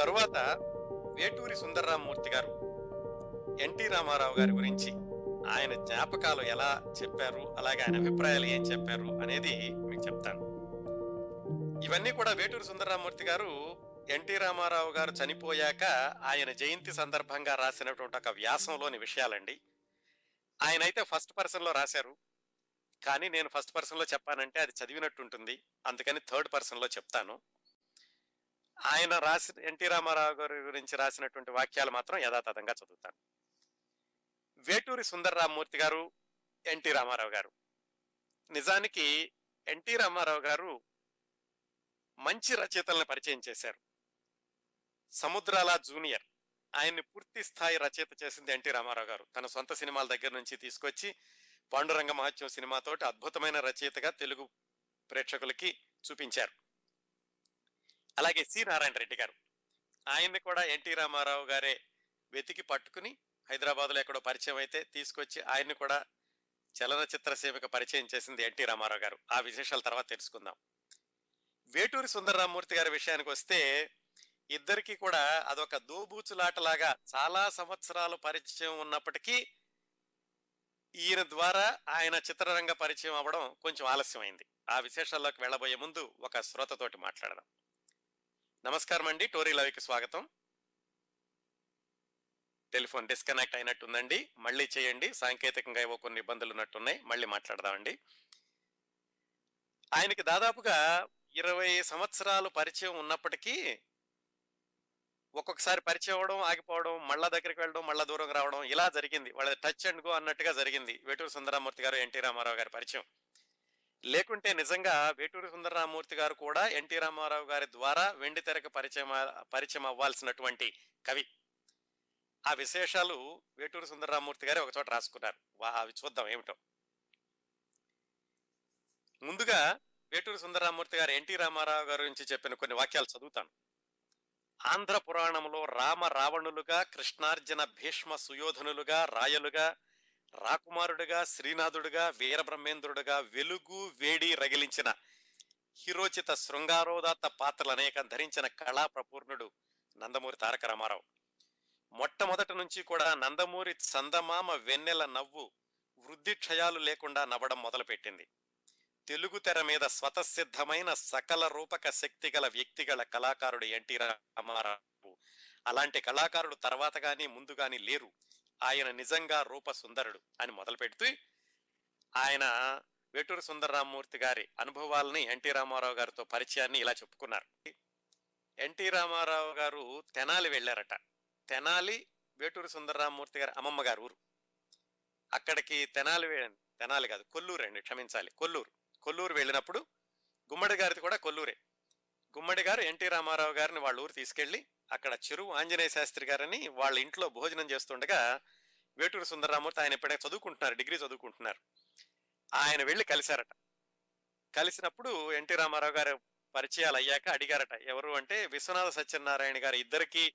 తరువాత వేటూరి సుందర్రామూర్తి గారు ఎన్టీ రామారావు గారి గురించి ఆయన జ్ఞాపకాలు ఎలా చెప్పారు అలాగే ఆయన అభిప్రాయాలు ఏం చెప్పారు అనేది మీకు చెప్తాను. ఇవన్నీ కూడా వేటూరి సుందరరామూర్తి గారు ఎన్టీ రామారావు గారు చనిపోయాక ఆయన జయంతి సందర్భంగా రాసినటువంటి ఒక వ్యాసంలోని విషయాలండి. ఆయన అయితే ఫస్ట్ పర్సన్లో రాశారు. కానీ నేను ఫస్ట్ పర్సన్లో చెప్పానంటే అది చదివినట్టు ఉంటుంది అందుకని థర్డ్ పర్సన్లో చెప్తాను. ఆయన రాసి ఎన్టీ రామారావు గారి గురించి రాసినటువంటి వాక్యాలు మాత్రం యథాతథంగా చదువుతాను. వేటూరి సుందర్రామూర్తి గారు ఎన్టీ రామారావు గారు. నిజానికి ఎన్టీ రామారావు గారు మంచి రచయితలను పరిచయం చేశారు. సముద్రాల జూనియర్. ఆయన్ని పూర్తి స్థాయి రచయిత చేసింది ఎన్టీ రామారావు గారు. తన సొంత సినిమాల దగ్గర నుంచి తీసుకొచ్చి పాండురంగ మహత్యం సినిమాతోటి అద్భుతమైన రచయితగా తెలుగు ప్రేక్షకులకి చూపించారు. అలాగే సి. నారాయణ రెడ్డి గారు. ఆయన్ని కూడా ఎన్టీ రామారావు గారే వెతికి పట్టుకుని హైదరాబాద్లో ఎక్కడో పరిచయం అయితే తీసుకొచ్చి ఆయన్ని కూడా చలనచిత్ర సేవకు పరిచయం చేసింది ఎన్టీ రామారావు గారు. ఆ విశేషాల తర్వాత తెలుసుకుందాం. వేటూరి సుందరరామూర్తి గారి విషయానికి వస్తే ఇద్దరికి కూడా అదొక దోబూచులాటలాగా చాలా సంవత్సరాలు పరిచయం ఉన్నప్పటికీ ఈయన ద్వారా ఆయన చిత్రరంగ పరిచయం అవ్వడం కొంచెం ఆలస్యమైంది. ఆ విశేషాల్లోకి వెళ్ళబోయే ముందు ఒక శ్రోతతోటి మాట్లాడదాం. నమస్కారం అండి టోరీ లవికి స్వాగతం. టెలిఫోన్ డిస్కనెక్ట్ అయినట్టుందండి. మళ్ళీ చేయండి. సాంకేతికంగా ఏవో కొన్ని ఇబ్బందులు ఉన్నట్టున్నాయి. మళ్ళీ మాట్లాడదామండి. ఆయనకి దాదాపుగా ఇరవై సంవత్సరాలు పరిచయం ఉన్నప్పటికీ ఒక్కొక్కసారి పరిచయం అవ్వడం ఆగిపోవడం మళ్ళా దగ్గరికి వెళ్ళడం మళ్ళా దూరం రావడం ఇలా జరిగింది. వాళ్ళ టచ్ అండ్ గో అన్నట్టుగా జరిగింది. వేటూరు సుందరామూర్తి గారు ఎన్టీ రామారావు గారి పరిచయం. లేకుంటే నిజంగా వేటూరి సుందరరామూర్తి గారు కూడా ఎన్టీ రామారావు గారి ద్వారా వెండి తెరకు పరిచయం పరిచయం అవ్వాల్సినటువంటి కవి. ఆ విశేషాలు వేటూరి సుందరరామూర్తి గారు ఒకచోట రాసుకున్నారు. వా- అవి చూద్దాం ఏమిటో. ముందుగా వేటూరి సుందరరామూర్తి గారు ఎన్టీ రామారావు గారి గురించి చెప్పిన కొన్ని వాక్యాలు చదువుతాను. ఆంధ్ర పురాణంలో రామ రావణులుగా కృష్ణార్జున భీష్మ సుయోధనులుగా రాయలుగా రాకుమారుడుగా శ్రీనాథుడుగా వీరబ్రహ్మేంద్రుడుగా వెలుగు వేడి రగిలించిన హిరోచిత శృంగారోదాత్త పాత్రలు అనేక ధరించిన కళా ప్రపూర్ణుడు నందమూరి తారక రామారావు. మొట్టమొదటి నుంచి కూడా నందమూరి చందమామ వెన్నెల నవ్వు వృద్ధి క్షయాలు లేకుండా నవ్వడం మొదలుపెట్టింది. తెలుగు తెర మీద స్వతసిద్ధమైన సకల రూపక శక్తి గల వ్యక్తిగల కళాకారుడు ఎన్టీ రామారావు. అలాంటి కళాకారుడు తర్వాత కానీ ముందు కానీ లేరు. ఆయన నిజంగా రూప సుందరుడు అని మొదలుపెడుతూ ఆయన వేటూరు సుందరరామూర్తి గారి అనుభవాలని ఎన్టీ రామారావు గారితో పరిచయాన్ని ఇలా చెప్పుకున్నారు. ఎన్టీ రామారావు గారు తెనాలి వెళ్ళారట. తెనాలి వేటూరు సుందరరామూర్తి గారి అమ్మమ్మ గారు ఊరు. అక్కడికి తెనాలి తెనాలి కాదు కొల్లూరు అండి క్షమించాలి కొల్లూరు. కొల్లూరు వెళ్ళినప్పుడు గుమ్మడి గారిది కూడా కొల్లూరే. గుమ్మడి గారు ఎన్టీ రామారావు గారిని వాళ్ళ ఊరు తీసుకెళ్ళి అక్కడ చెరువు ఆంజనేయ శాస్త్రి గారని వాళ్ళ ఇంట్లో భోజనం చేస్తుండగా వేటూరు సుందరరామూర్తి ఆయన ఇప్పుడే చదువుకుంటున్నారు డిగ్రీ చదువుకుంటున్నారు. ఆయన వెళ్ళి కలిశారట. కలిసినప్పుడు ఎన్టీ రామారావు గారు పరిచయాలు అయ్యాక అడిగారట ఎవరు అంటే విశ్వనాథ సత్యనారాయణ గారు ఇద్దరికి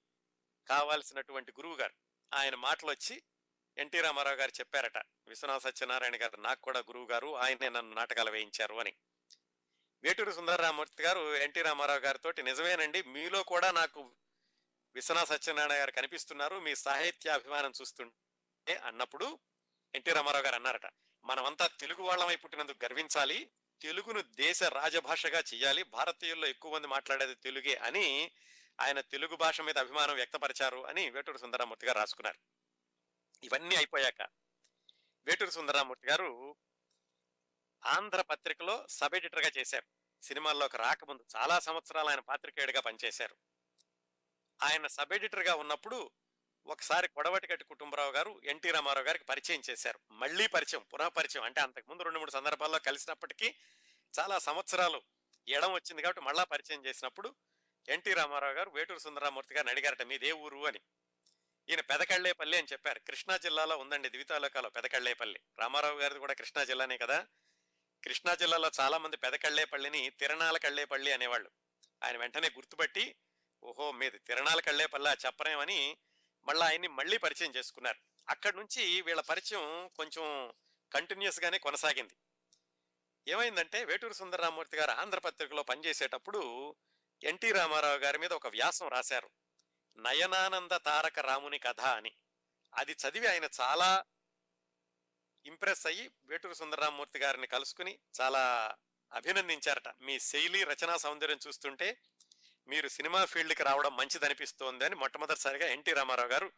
కావాల్సినటువంటి గురువు గారు. ఆయన మాటలు వచ్చి ఎన్టీ రామారావు గారు చెప్పారట విశ్వనాథ సత్యనారాయణ గారు నాకు కూడా గురువు గారు ఆయనే నన్ను నాటకాలు వేయించారు అని. వేటూరు సుందరరామూర్తి గారు ఎన్టీ రామారావు గారితో నిజమేనండి. మీలో కూడా నాకు విశ్వనాథ సత్యనారాయణ గారు కనిపిస్తున్నారు. మీ సాహిత్య అభిమానం చూస్తుంటే అన్నప్పుడు ఎన్టీ రామారావు గారు అన్నారట మనమంతా తెలుగు వాళ్ళమై పుట్టినందుకు గర్వించాలి. తెలుగును దేశ రాజభాషగా చేయాలి భారతీయుల్లో ఎక్కువ మంది మాట్లాడేది తెలుగే అని ఆయన తెలుగు భాష మీద అభిమానం వ్యక్తపరిచారు అని వేటూరు సుందరరామూర్తి గారు రాసుకున్నారు. ఇవన్నీ అయిపోయాక వేటూరు సుందరరామూర్తి గారు ఆంధ్ర పత్రికలో సబ్ ఎడిటర్గా చేశారు. సినిమాల్లోకి రాకముందు చాలా సంవత్సరాలు ఆయన పాత్రికేయుడిగా పనిచేశారు. ఆయన సబ్ ఎడిటర్గా ఉన్నప్పుడు ఒకసారి కొడవటిగట్టి కుటుంబరావు గారు ఎన్టీ రామారావు గారికి పరిచయం చేశారు. మళ్ళీ పరిచయం పునః పరిచయం అంటే అంతకుముందు రెండు మూడు సందర్భాల్లో కలిసినప్పటికీ చాలా సంవత్సరాలు ఎడం వచ్చింది కాబట్టి మళ్ళా పరిచయం చేసినప్పుడు ఎన్టీ రామారావు గారు వేటూరు సుందరరామూర్తి గారిని అడిగారట మీదే ఊరు? అని. ఈయన పెదకళ్ళేపల్లి అని చెప్పారు. కృష్ణా జిల్లాలో ఉందండి ద్వితాలోకాలో పెదకళ్ళేపల్లి. రామారావు గారిది కూడా కృష్ణా జిల్లానే కదా. కృష్ణా జిల్లాలో చాలా మంది పెదకళ్ళేపల్లిని తిరణాల కళ్ళేపల్లి అనేవాళ్ళు. ఆయన వెంటనే గుర్తుపట్టి ఓహో మీది తిరణాల కళ్ళేపల్లి చెప్పరేమని మళ్ళీ ఆయన్ని మళ్ళీ పరిచయం చేసుకున్నారు. అక్కడి నుంచి వీళ్ళ పరిచయం కొంచెం కంటిన్యూస్గానే కొనసాగింది. ఏమైందంటే వేటూరు సుందరరామూర్తి గారు ఆంధ్రపత్రికలో పనిచేసేటప్పుడు ఎన్టీ రామారావు గారి మీద ఒక వ్యాసం రాశారు. నయనానంద తారక రాముని కథ అని. అది చదివి ఆయన చాలా ఇంప్రెస్ అయ్యి వేటూరు సుందరరామూర్తి గారిని కలుసుకుని చాలా అభినందించారట. మీ శైలి రచనా సౌందర్యం చూస్తుంటే మీరు సినిమా ఫీల్డ్కి రావడం మంచిదనిపిస్తోంది అని మొట్టమొదటిసారిగా ఎన్టీ రామారావు గారు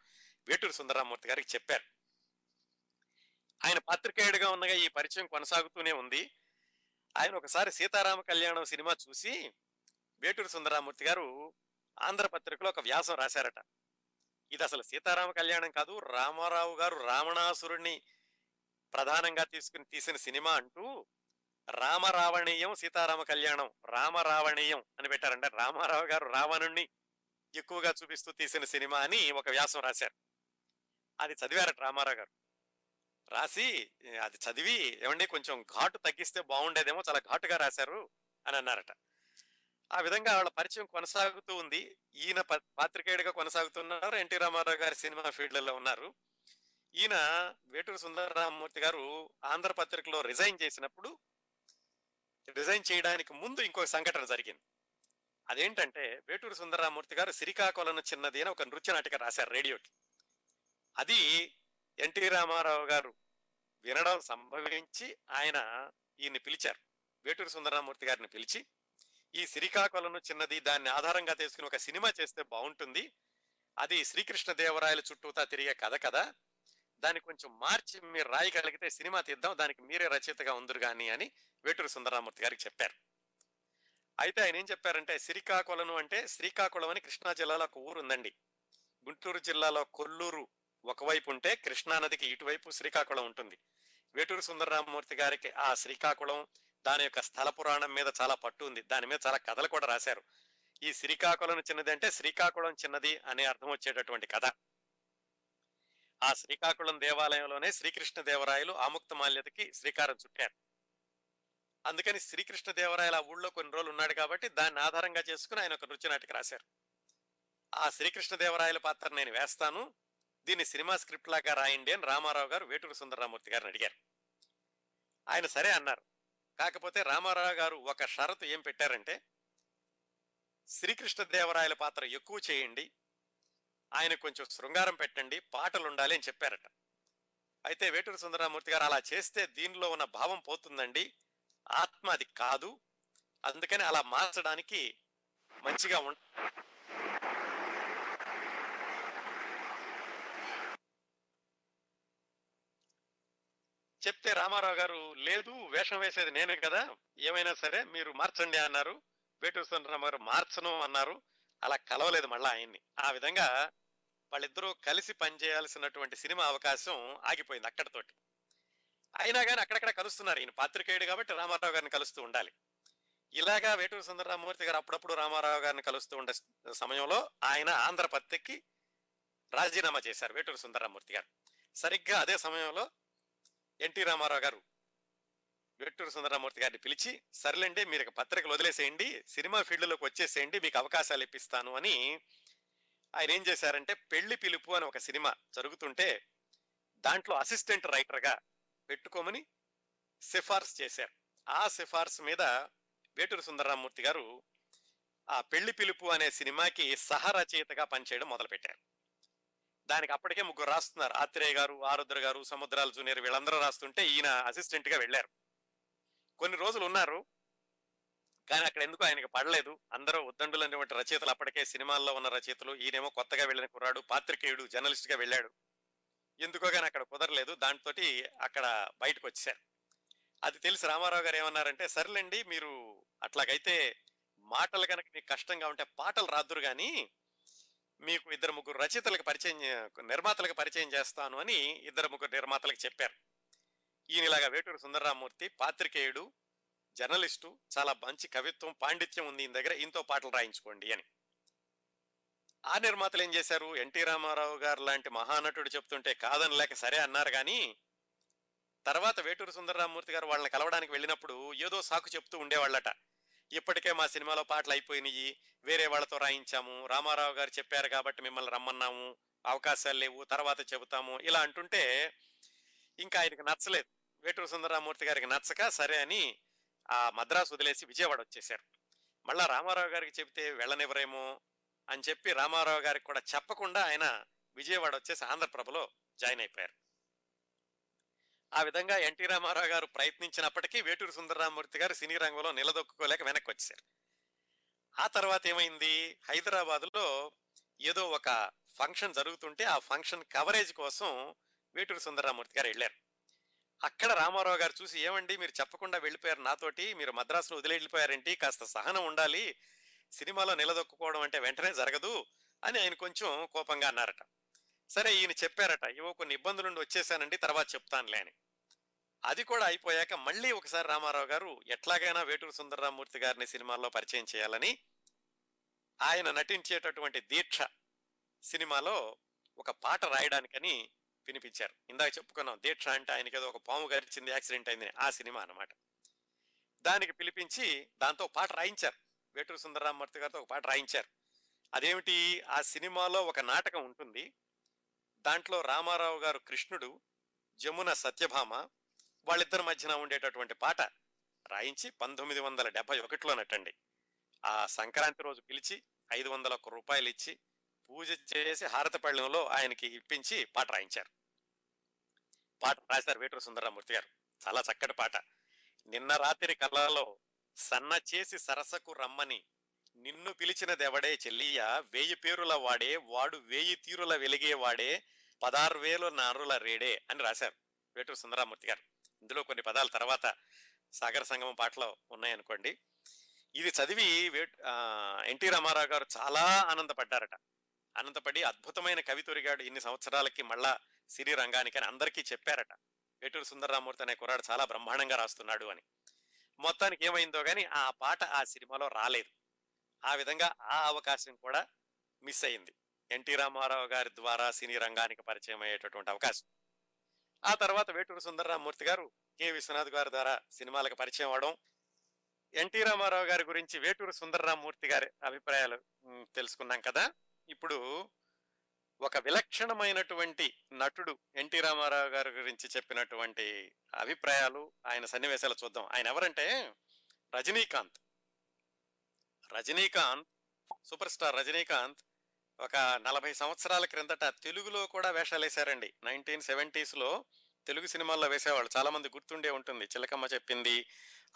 వేటూరు సుందరరామూర్తి గారికి చెప్పారు. ఆయన పాత్రికేయుడిగా ఉన్నగా ఈ పరిచయం కొనసాగుతూనే ఉంది. ఆయన ఒకసారి సీతారామ కళ్యాణం సినిమా చూసి వేటూరు సుందరరామూర్తి గారు ఆంధ్రపత్రికలో ఒక వ్యాసం రాశారట. ఇది అసలు సీతారామ కళ్యాణం కాదు రామారావు గారు రావణాసురుణ్ణి ప్రధానంగా తీసుకుని తీసిన సినిమా అంటూ రామరావణీయం సీతారామ కళ్యాణం రామరావణీయం అని పెట్టారంటే రామారావు గారు రావణుణ్ణి ఎక్కువగా చూపిస్తూ తీసిన సినిమా అని ఒక వ్యాసం రాశారు. అది చదివారట రామారావు గారు. రాసి అది చదివి ఏమండి కొంచెం ఘాటు తగ్గిస్తే బాగుండేదేమో చాలా ఘాటుగా రాశారు అని అన్నారట. ఆ విధంగా వాళ్ళ పరిచయం కొనసాగుతూ ఉంది. ఈయన ప- పాత్రికేయుడిగా కొనసాగుతున్నారు. ఎన్టీ రామారావు గారి సినిమా ఫీల్డ్లలో ఉన్నారు. ఈయన వేటూరు సుందరరామమూర్తి గారు ఆంధ్రపత్రికలో రిజైన్ చేసినప్పుడు రిజైన్ చేయడానికి ముందు ఇంకో సంఘటన జరిగింది. అదేంటంటే వేటూరు సుందరరామూర్తి గారు సిరికాకొలను చిన్నది అని ఒక నృత్య నాటిక రాశారు రేడియోకి. అది ఎన్టీ రామారావు గారు వినడం సంభవించి ఆయన ఈయన్ని పిలిచారు. వేటూరు సుందరరామూర్తి గారిని పిలిచి ఈ సిరికాకొలను చిన్నది దాన్ని ఆధారంగా తీసుకుని ఒక సినిమా చేస్తే బాగుంటుంది. అది శ్రీకృష్ణ దేవరాయల చుట్టూతా తిరిగే కథ కదా. దాన్ని కొంచెం మార్చి మీరు రాయగలిగితే సినిమా తీద్దాం దానికి మీరే రచయితగా ఉందరు కానీ అని వేటూరు సుందరరామూర్తి గారికి చెప్పారు. అయితే ఆయన ఏం చెప్పారంటే శ్రీకాకుళం అంటే శ్రీకాకుళం అని కృష్ణా జిల్లాలో ఒక ఊరు ఉందండి గుంటూరు జిల్లాలో కొల్లూరు ఒకవైపు ఉంటే కృష్ణానదికి ఇటువైపు శ్రీకాకుళం ఉంటుంది. వేటూరు సుందరరామూర్తి గారికి ఆ శ్రీకాకుళం దాని యొక్క స్థల పురాణం మీద చాలా పట్టు ఉంది. దాని మీద చాలా కథలు కూడా రాశారు. ఈ శ్రీకాకుళం చిన్నది అంటే శ్రీకాకుళం చిన్నది అనే అర్థం వచ్చేటటువంటి కథ. ఆ శ్రీకాకుళం దేవాలయంలోనే శ్రీకృష్ణ దేవరాయలు ఆముక్త మాల్యతకి శ్రీకారం చుట్టారు. అందుకని శ్రీకృష్ణ దేవరాయలు ఆ ఊళ్ళో కొన్ని రోజులు ఉన్నాడు కాబట్టి దాన్ని ఆధారంగా చేసుకుని ఆయన ఒక నృత్య నాటిక రాశారు. ఆ శ్రీకృష్ణ దేవరాయల పాత్ర నేను వేస్తాను. దీన్ని సినిమా స్క్రిప్ట్ లాగా రాయండి అని రామారావు గారు వేటూరు సుందరరామూర్తి గారిని అడిగారు. ఆయన సరే అన్నారు. కాకపోతే రామారావు గారు ఒక షరతు ఏం పెట్టారంటే శ్రీకృష్ణ దేవరాయల పాత్ర ఎక్కువ చేయండి. ఆయన కొంచెం శృంగారం పెట్టండి పాటలు ఉండాలి అని చెప్పారట. అయితే వేటూరు సుందరరామూర్తి గారు అలా చేస్తే దీనిలో ఉన్న భావం పోతుందండి. ఆత్మ అది కాదు. అందుకని అలా మార్చడానికి మంచిగా ఉండ చెప్తే రామారావు గారు లేదు వేషం వేసేది నేనే కదా ఏమైనా సరే మీరు మార్చండి అన్నారు. వేటూరు సుందరరామ గారు మార్చను అన్నారు. అలా కలవలేదు మళ్ళా ఆయన్ని. ఆ విధంగా వాళ్ళిద్దరూ కలిసి పనిచేయాల్సినటువంటి సినిమా అవకాశం ఆగిపోయింది అక్కడతోటి. అయినా కానీ అక్కడక్కడ కలుస్తున్నారు. ఈయన పాత్రికేయుడు కాబట్టి రామారావు గారిని కలుస్తూ ఉండాలి. ఇలాగా వేటూరు సుందరరామూర్తి గారు అప్పుడప్పుడు రామారావు గారిని కలుస్తూ ఉండే సమయంలో ఆయన ఆంధ్రపత్రికకి రాజీనామా చేశారు వేటూరు సుందరరామూర్తి గారు. సరిగ్గా అదే సమయంలో ఎన్టీ రామారావు గారు వేటూరు సుందరరామూర్తి గారిని పిలిచి సర్లేండి మీరు పత్రికలు వదిలేసేయండి సినిమా ఫీల్డ్లోకి వచ్చేసేయండి మీకు అవకాశాలు ఇప్పిస్తాను అని ఆయన ఏం చేశారంటే పెళ్ళి పిలుపు అని ఒక సినిమా జరుగుతుంటే దాంట్లో అసిస్టెంట్ రైటర్గా పెట్టుకోమని సిఫార్సు చేశారు. ఆ సిఫార్సు మీద వేటూరు సుందరరామూర్తి గారు ఆ పెళ్ళి పిలుపు అనే సినిమాకి సహరచయితగా పనిచేయడం మొదలుపెట్టారు. దానికి అప్పటికే ముగ్గురు రాస్తున్నారు. ఆత్రేయ గారు ఆరుద్ర గారు సముద్రాల జూనియర్ వీళ్ళందరూ రాస్తుంటే ఈయన అసిస్టెంట్గా వెళ్ళారు. కొన్ని రోజులు ఉన్నారు. కానీ అక్కడ ఎందుకు ఆయనకి పడలేదు? అందరూ ఉద్దండులు అనేటువంటి రచయితలు అప్పటికే సినిమాల్లో ఉన్న రచయితలు. ఈయనేమో కొత్తగా వెళ్ళిన కుర్రాడు పాత్రికేయుడు జర్నలిస్ట్గా వెళ్ళాడు. ఎందుకో కానీ అక్కడ కుదరలేదు. దాంతో అక్కడ బయటకు వచ్చారు అది తెలిసి రామారావు గారు ఏమన్నారంటే సర్లేండి మీరు అట్లాగైతే మాటలు కనుక మీకు కష్టంగా ఉంటే పాటలు రాదురు కానీ మీకు ఇద్దరు ముగ్గురు రచయితలకు పరిచయం నిర్మాతలకు పరిచయం చేస్తాను అని ఇద్దరు ముగ్గురు నిర్మాతలకు చెప్పారు. ఈయన ఇలాగా వేటూరు సుందరరామూర్తి పాత్రికేయుడు జర్నలిస్టు చాలా మంచి కవిత్వం పాండిత్యం ఉంది ఈయన దగ్గర ఈయనతో పాటలు రాయించుకోండి అని. ఆ నిర్మాతలు ఏం చేశారు? ఎన్టీ రామారావు గారు లాంటి మహానటుడు చెప్తుంటే కాదని లేక సరే అన్నారు కానీ తర్వాత వేటూరు సుందరరామూర్తి గారు వాళ్ళని కలవడానికి వెళ్ళినప్పుడు ఏదో సాకు చెప్తూ ఉండేవాళ్ళట. ఇప్పటికే మా సినిమాలో పాటలు అయిపోయినాయి వేరే వాళ్ళతో రాయించాము రామారావు గారు చెప్పారు కాబట్టి మిమ్మల్ని రమ్మన్నాము అవకాశాలు లేవు తర్వాత చెబుతాము ఇలా అంటుంటే ఇంకా ఆయనకు నచ్చలేదు. వేటూరు సుందరరామూర్తి గారికి నచ్చక సరే అని ఆ మద్రాసు వదిలేసి విజయవాడ వచ్చేశారు. మళ్ళా రామారావు గారికి చెబితే వెళ్ళనివ్వరేమో అని చెప్పి రామారావు గారికి కూడా చెప్పకుండా ఆయన విజయవాడ వచ్చేసి ఆంధ్రప్రభలో జాయిన్ అయిపోయారు. ఆ విధంగా ఎన్టీ రామారావు గారు ప్రయత్నించినప్పటికీ వేటూరు సుందరరామూర్తి గారు సినీ రంగంలో నిలదొక్కుకోలేక వెనక్కి వచ్చేసారు ఆ తర్వాత ఏమైంది? హైదరాబాద్లో ఏదో ఒక ఫంక్షన్ జరుగుతుంటే ఆ ఫంక్షన్ కవరేజ్ కోసం వేటూరు సుందరరామూర్తి గారు వెళ్ళారు. అక్కడ రామారావు గారు చూసి ఏమండి? మీరు చెప్పకుండా వెళ్ళిపోయారు నాతోటి. మీరు మద్రాసులో వదిలి కాస్త సహనం ఉండాలి. సినిమాలో నిలదొక్కుకోవడం అంటే వెంటనే జరగదు అని ఆయన కొంచెం కోపంగా అన్నారట. సరే ఈయన చెప్పారట. ఇవో కొన్ని ఇబ్బందులుండి వచ్చేసానండి తర్వాత చెప్తానులే అని. అది కూడా అయిపోయాక మళ్ళీ ఒకసారి రామారావు గారు ఎట్లాగైనా వేటూరు సుందరరామూర్తి గారిని సినిమాల్లో పరిచయం చేయాలని ఆయన నటించేటటువంటి దీక్ష సినిమాలో ఒక పాట రాయడానికని వినిపించారు ఇందాక చెప్పుకున్నాం దీక్ష అంటే ఆయనకి ఏదో ఒక పాము గరిచింది యాక్సిడెంట్ అయింది ఆ సినిమా అన్నమాట. దానికి పిలిపించి దాంతో పాట రాయించారు. వేటూరు సుందరరామూర్తి గారితో ఒక పాట రాయించారు. అదేమిటి? ఆ సినిమాలో ఒక నాటకం ఉంటుంది. దాంట్లో రామారావు గారు కృష్ణుడు జమున సత్యభామ వాళ్ళిద్దరి మధ్యన ఉండేటటువంటి పాట రాయించి పంతొమ్మిది వందల డెబ్బై ఒకటిలో నటండి ఆ సంక్రాంతి రోజు పిలిచి ఐదు వందల ఒక్క రూపాయలు ఇచ్చి పూజ చేసి హారతపళ్ళెంలో ఆయనకి ఇప్పించి పాట రాయించారు. పాట రాశారు వేటూరు సుందరరామూర్తి గారు. చాలా చక్కటి పాట. నిన్న రాత్రి కళ్ళలో సన్న చేసి సరసకు రమ్మని నిన్ను పిలిచినదెవడే చెల్లియ వేయి పేరుల వాడే వాడు వేయి తీరుల వెలిగే వాడే పదారు వేలు నారుల రేడే అని రాశారు వేటూరు సుందరామూర్తి గారు. ఇందులో కొన్ని పదాల తర్వాత సాగర సంగమం పాటలో ఉన్నాయనుకోండి. ఇది చదివి ఎన్టీ రామారావు గారు చాలా ఆనందపడ్డారట. అనంతపడి అద్భుతమైన కవి తొరిగాడు ఇన్ని సంవత్సరాలకి మళ్ళా సిరి రంగానికి అని అందరికీ చెప్పారట. వేటూరు సుందరరామూర్తి అనే కుర్రాడు చాలా బ్రహ్మాండంగా రాస్తున్నాడు అని. మొత్తానికి ఏమైందో కానీ ఆ పాట ఆ సినిమాలో రాలేదు. ఆ విధంగా ఆ అవకాశం కూడా మిస్ అయింది. ఎన్టీ రామారావు గారి ద్వారా సినీ రంగానికి పరిచయం అయ్యేటటువంటి అవకాశం. ఆ తర్వాత వేటూరు సుందరరామూర్తి గారు కె. విశ్వనాథ్ గారి ద్వారా సినిమాలకు పరిచయం అవడం ఎన్టీ రామారావు గారి గురించి వేటూరు సుందరరామూర్తి గారి అభిప్రాయాలు తెలుసుకున్నాం కదా. ఇప్పుడు ఒక విలక్షణమైనటువంటి నటుడు ఎన్టీ రామారావు గారి గురించి చెప్పినటువంటి అభిప్రాయాలు ఆయన సన్నివేశాలు చూద్దాం. ఆయన ఎవరంటే రజనీకాంత్. రజనీకాంత్ సూపర్ స్టార్ రజనీకాంత్ ఒక నలభై సంవత్సరాల క్రిందట తెలుగులో కూడా వేషాలు వేశారండి. నైన్టీన్ సెవెంటీస్లో తెలుగు సినిమాల్లో వేసేవాళ్ళు. చాలామంది గుర్తుండే ఉంటుంది. చిలకమ్మ చెప్పింది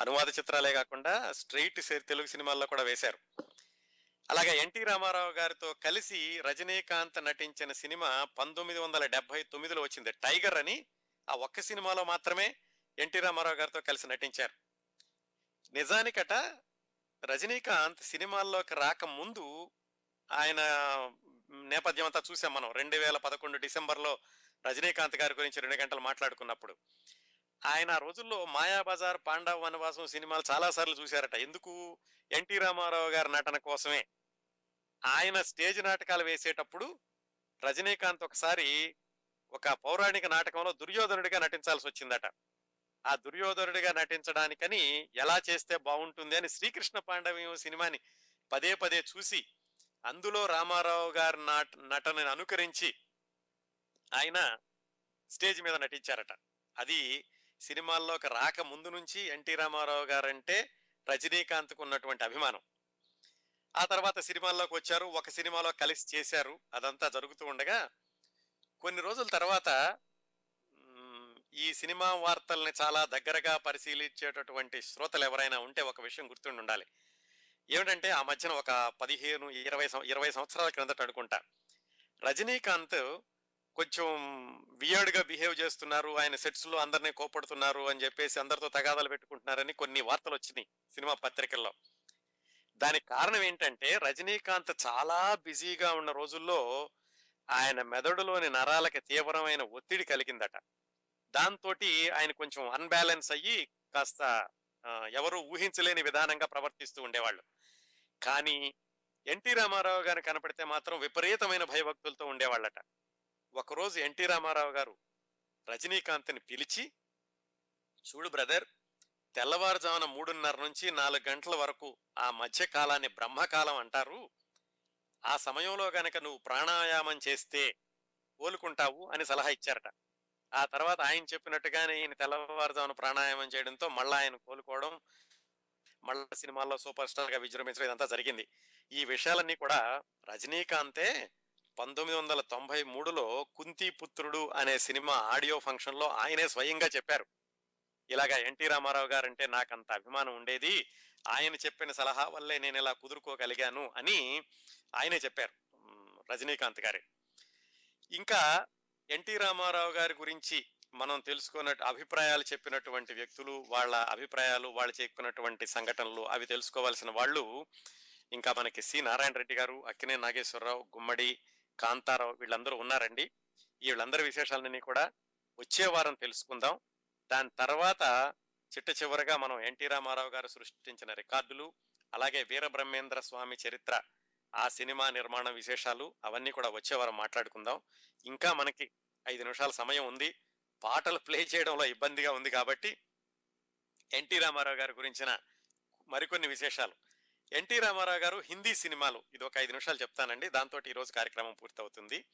అనువాద చిత్రాలే కాకుండా స్ట్రైట్ తెలుగు సినిమాల్లో కూడా వేశారు. అలాగే ఎన్టీ రామారావు గారితో కలిసి రజనీకాంత్ నటించిన సినిమా పంతొమ్మిది వందల డెబ్బై తొమ్మిదిలో వచ్చింది. టైగర్ అని ఆ ఒక్క సినిమాలో మాత్రమే ఎన్టీ రామారావు గారితో కలిసి నటించారు. నిజానికట రజనీకాంత్ సినిమాల్లోకి రాకముందు ఆయన నేపథ్యం అంతా చూసాం మనం. రెండు వేల పదకొండు డిసెంబర్లో రజనీకాంత్ గారి గురించి రెండు గంటలు మాట్లాడుకున్నప్పుడు. ఆయన ఆ రోజుల్లో మాయాబజార్ పాండవ వనవాసం సినిమాలు చాలా సార్లు చూశారట. ఎందుకు? ఎన్టీ రామారావు గారి నటన కోసమే. ఆయన స్టేజ్ నాటకాలు వేసేటప్పుడు రజనీకాంత్ ఒకసారి ఒక పౌరాణిక నాటకంలో దుర్యోధనుడిగా నటించాల్సి వచ్చిందట. ఆ దుర్యోధనుడిగా నటించడానికని ఎలా చేస్తే బాగుంటుంది అని శ్రీకృష్ణ పాండవ్యం సినిమాని పదే పదే చూసి అందులో రామారావు గారి నాట నటనని అనుకరించి ఆయన స్టేజ్ మీద నటించారట. అది సినిమాల్లోకి రాక ముందు నుంచి ఎన్టీ రామారావు గారంటే రజనీకాంత్కు ఉన్నటువంటి అభిమానం. ఆ తర్వాత సినిమాల్లోకి వచ్చారు ఒక సినిమాలో కలిసి చేశారు అదంతా జరుగుతూ ఉండగా కొన్ని రోజుల తర్వాత ఈ సినిమా వార్తల్ని చాలా దగ్గరగా పరిశీలించేటటువంటి శ్రోతలు ఎవరైనా ఉంటే ఒక విషయం గుర్తుండి ఉండాలి. ఏమిటంటే ఆ మధ్యన ఒక పదిహేను ఇరవై ఇరవై సంవత్సరాల క్రిందట అనుకుంటా రజనీకాంత్ కొంచెం వియర్డ్గా బిహేవ్ చేస్తున్నారు. ఆయన సెట్స్లో అందరినీ కోపడుతున్నారు అని చెప్పేసి అందరితో తగాదాలు పెట్టుకుంటున్నారని కొన్ని వార్తలు వచ్చినాయి సినిమా పత్రికల్లో. దానికి కారణం ఏంటంటే రజనీకాంత్ చాలా బిజీగా ఉన్న రోజుల్లో ఆయన మెదడులోని నరాలకి తీవ్రమైన ఒత్తిడి కలిగిందట. దాంతో ఆయన కొంచెం అన్బ్యాలెన్స్ అయ్యి కాస్త ఎవరు ఊహించలేని విధానంగా ప్రవర్తిస్తూ ఉండేవాళ్ళు. కానీ ఎన్టీ రామారావు గారు కనపడితే మాత్రం విపరీతమైన భయభక్తులతో ఉండేవాళ్ళట. ఒకరోజు ఎన్టీ రామారావు గారు రజనీకాంత్ని పిలిచి చూడు బ్రదర్ తెల్లవారుజామున మూడున్నర నుంచి నాలుగు గంటల వరకు ఆ మధ్య కాలాన్ని బ్రహ్మకాలం అంటారు. ఆ సమయంలో గనక నువ్వు ప్రాణాయామం చేస్తే కోలుకుంటావు అని సలహా ఇచ్చారట. ఆ తర్వాత ఆయన చెప్పినట్టుగానే ఈయన తెల్లవారుజామున ప్రాణాయామం చేయడంతో మళ్ళా ఆయన కోలుకోవడం మళ్ళా సినిమాల్లో సూపర్ స్టార్గా విజృంభించడం ఇదంతా జరిగింది. ఈ విషయాలన్నీ కూడా రజనీకాంతే పంతొమ్మిది వందల తొంభై మూడులో కుంతిపుత్రుడు అనే సినిమా ఆడియో ఫంక్షన్లో ఆయనే స్వయంగా చెప్పారు. ఇలాగా ఎన్టీ రామారావు గారంటే నాకు అంత అభిమానం ఉండేది ఆయన చెప్పిన సలహా వల్లే నేను ఇలా కుదురుకోగలిగాను అని ఆయనే చెప్పారు రజనీకాంత్ గారే. ఇంకా ఎన్టీ రామారావు గారి గురించి మనం తెలుసుకున్న అభిప్రాయాలు చెప్పినటువంటి వ్యక్తులు వాళ్ళ అభిప్రాయాలు వాళ్ళు చెప్పినటువంటి సంఘటనలు అవి తెలుసుకోవాల్సిన వాళ్ళు ఇంకా మనకి సి నారాయణ రెడ్డి గారు అక్కినే నాగేశ్వరరావు గుమ్మడి కాంతారావు వీళ్ళందరూ ఉన్నారండి. వీళ్ళందరి విశేషాలన్నీ కూడా వచ్చే వారం తెలుసుకుందాం. దాని తర్వాత చిట్ట చివరగా మనం ఎన్టీ రామారావు గారు సృష్టించిన రికార్డులు అలాగే వీరబ్రహ్మేంద్ర స్వామి చరిత్ర ఆ సినిమా నిర్మాణ విశేషాలు అవన్నీ కూడా వచ్చే వారం మాట్లాడుకుందాం. ఇంకా మనకి ఐదు నిమిషాల సమయం ఉంది. పాటలు ప్లే చేయడంలో ఇబ్బందిగా ఉంది కాబట్టి ఎన్టీ రామారావు గారి గురించిన మరికొన్ని విశేషాలు ఎన్టీ రామారావు గారు హిందీ సినిమాలు ఇది ఒక ఐదు నిమిషాలు చెప్తానండి దాంతో ఈరోజు కార్యక్రమం పూర్తవుతుంది.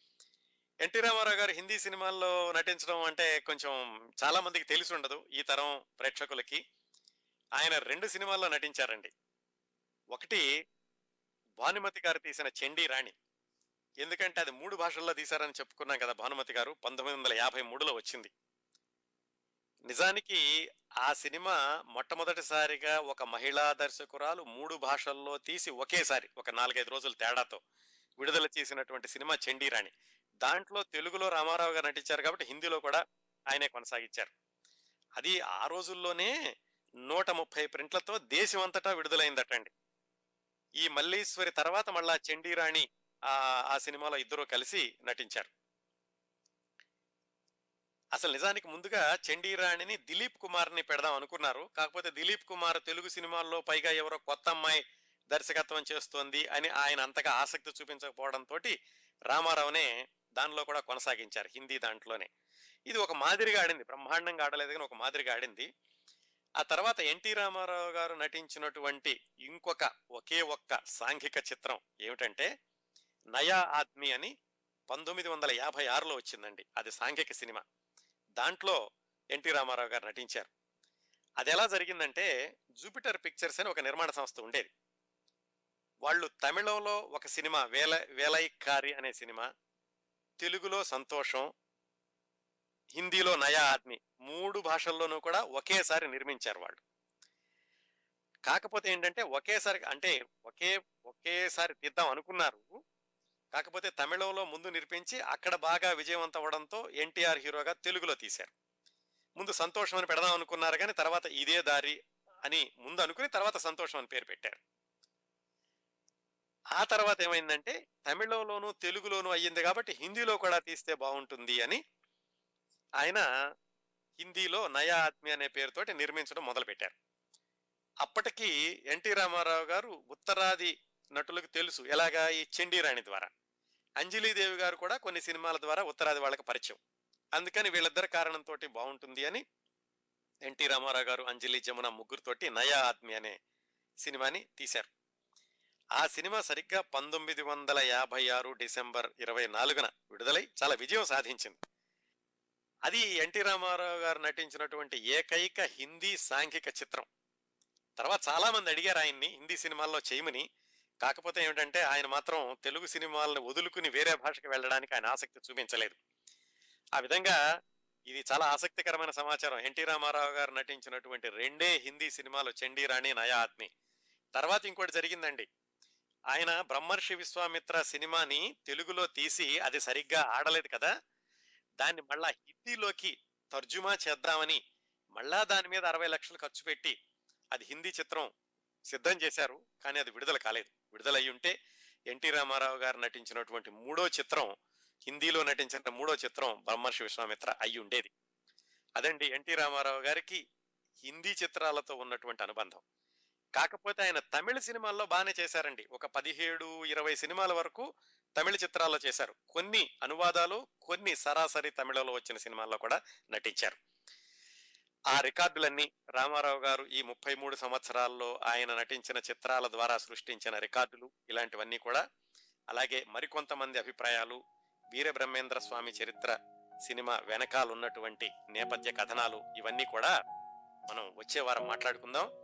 ఎన్టీ రామారావు గారు హిందీ సినిమాల్లో నటించడం అంటే కొంచెం చాలా మందికి తెలిసి ఉండదు ఈ తరం ప్రేక్షకులకి. ఆయన రెండు సినిమాల్లో నటించారండి. ఒకటి భానుమతి గారు తీసిన చండీ రాణి. ఎందుకంటే అది మూడు భాషల్లో తీశారని చెప్పుకున్నాం కదా భానుమతి గారు పంతొమ్మిది వందల యాభై మూడులో వచ్చింది. నిజానికి ఆ సినిమా మొట్టమొదటిసారిగా ఒక మహిళా దర్శకురాలు మూడు భాషల్లో తీసి ఒకేసారి ఒక నాలుగైదు రోజుల తేడాతో విడుదల చేసినటువంటి సినిమా చండీరాణి దాంట్లో తెలుగులో రామారావు గారు నటించారు కాబట్టి హిందీలో కూడా ఆయనే కొనసాగించారు. అది ఆ రోజుల్లోనే నూట ముప్పై ప్రింట్లతో దేశమంతటా విడుదలైందటండి. ఈ మల్లీశ్వరి తర్వాత మళ్ళా చండీరాణి ఆ సినిమాలో ఇద్దరు కలిసి నటించారు. అసలు నిజానికి ముందుగా చండీరాణిని దిలీప్ కుమార్ని పెడదాం అనుకున్నారు. కాకపోతే దిలీప్ కుమార్ తెలుగు సినిమాల్లో పైగా ఎవరో కొత్త అమ్మాయి దర్శకత్వం చేస్తోంది అని ఆయన అంతగా ఆసక్తి చూపించకపోవడంతో రామారావునే దానిలో కూడా కొనసాగించారు హిందీ దాంట్లోనే. ఇది ఒక మాదిరిగా ఆడింది బ్రహ్మాండంగా ఆడలేదు కానీ ఒక మాదిరిగా ఆడింది. ఆ తర్వాత ఎన్టీ రామారావు గారు నటించినటువంటి ఇంకొక ఒకే ఒక్క సాంఘిక చిత్రం ఏమిటంటే నయా ఆద్మీ అని పంతొమ్మిది వందల యాభై ఆరులో వచ్చిందండి. అది సాంఘిక సినిమా. దాంట్లో ఎన్టీ రామారావు గారు నటించారు. అది ఎలా జరిగిందంటే జూపిటర్ పిక్చర్స్ అని ఒక నిర్మాణ సంస్థ ఉండేది. వాళ్ళు తమిళంలో ఒక సినిమా వేల వేలైకారి అనే సినిమా తెలుగులో సంతోషం హిందీలో నయా ఆద్మి మూడు భాషల్లోనూ కూడా ఒకేసారి నిర్మించారు వాళ్ళు. కాకపోతే ఏంటంటే ఒకేసారి అంటే ఒకే ఒకేసారి తీద్దాం అనుకున్నారు. కాకపోతే తమిళంలో ముందు నిర్మించి అక్కడ బాగా విజయవంతం అవడంతో ఎన్టీఆర్ హీరోగా తెలుగులో తీశారు. ముందు సంతోషం అని పెడదాం అనుకున్నారు కానీ తర్వాత ఇదే దారి అని ముందు అనుకుని తర్వాత సంతోషం అని పేరు పెట్టారు. ఆ తర్వాత ఏమైందంటే తమిళంలోను తెలుగులోను అయ్యింది కాబట్టి హిందీలో కూడా తీస్తే బాగుంటుంది అని ఆయన హిందీలో నయా ఆత్మి అనే పేరుతోటి నిర్మించడం మొదలుపెట్టారు. అప్పటికి ఎన్టీ రామారావు గారు ఉత్తరాది నటులకు తెలుసు ఎలాగా ఈ చండీరాణి ద్వారా. అంజలీదేవి గారు కూడా కొన్ని సినిమాల ద్వారా ఉత్తరాది వాళ్ళకి పరిచయం. అందుకని వీళ్ళిద్దరి కారణంతో బాగుంటుంది అని ఎన్టీ రామారావు గారు అంజలి జమున ముగ్గురుతోటి నయా ఆత్మి అనే సినిమాని తీశారు. ఆ సినిమా సరిగ్గా పంతొమ్మిది వందల యాభై ఆరు డిసెంబర్ ఇరవై నాలుగున విడుదలై చాలా విజయం సాధించింది. అది ఎన్టీ రామారావు గారు నటించినటువంటి ఏకైక హిందీ సాంఘిక చిత్రం. తర్వాత చాలా మంది అడిగారు ఆయన్ని హిందీ సినిమాల్లో చేయమని. కాకపోతే ఏమిటంటే ఆయన మాత్రం తెలుగు సినిమాలను వదులుకుని వేరే భాషకి వెళ్ళడానికి ఆయన ఆసక్తి చూపించలేదు. ఆ విధంగా ఇది చాలా ఆసక్తికరమైన సమాచారం. ఎన్టీ రామారావు గారు నటించినటువంటి రెండే హిందీ సినిమాలు చండీరాణి నయా ఆత్మి. తర్వాత ఇంకోటి జరిగిందండి. ఆయన బ్రహ్మర్షి విశ్వామిత్ర సినిమాని తెలుగులో తీసి అది సరిగ్గా ఆడలేదు కదా. దాన్ని మళ్ళా హిందీలోకి తర్జుమా చేద్దామని మళ్ళా దాని మీద అరవై లక్షలు ఖర్చు పెట్టి అది హిందీ చిత్రం సిద్ధం చేశారు కానీ అది విడుదల కాలేదు. విడుదలయ్యి ఉంటే ఎన్టీ రామారావు గారు నటించినటువంటి మూడో చిత్రం హిందీలో నటించిన మూడో చిత్రం బ్రహ్మర్షి విశ్వామిత్ర అయి ఉండేది. అదండి ఎన్టీ రామారావు గారికి హిందీ చిత్రాలతో ఉన్నటువంటి అనుబంధం. కాకపోతే ఆయన తమిళ సినిమాల్లో బాగానే చేశారండి. ఒక పదిహేడు ఇరవై సినిమాల వరకు తమిళ చిత్రాల్లో చేశారు. కొన్ని అనువాదాలు కొన్ని సరాసరి తమిళలో వచ్చిన సినిమాల్లో కూడా నటించారు. ఆ రికార్డులన్నీ రామారావు గారు ఈ ముప్పై మూడు సంవత్సరాల్లో ఆయన నటించిన చిత్రాల ద్వారా సృష్టించిన రికార్డులు ఇలాంటివన్నీ కూడా. అలాగే మరికొంతమంది అభిప్రాయాలు వీరబ్రహ్మేంద్ర స్వామి చరిత్ర సినిమా వెనకాలన్నటువంటి నేపథ్య కథనాలు ఇవన్నీ కూడా మనం వచ్చే వారం మాట్లాడుకుందాం.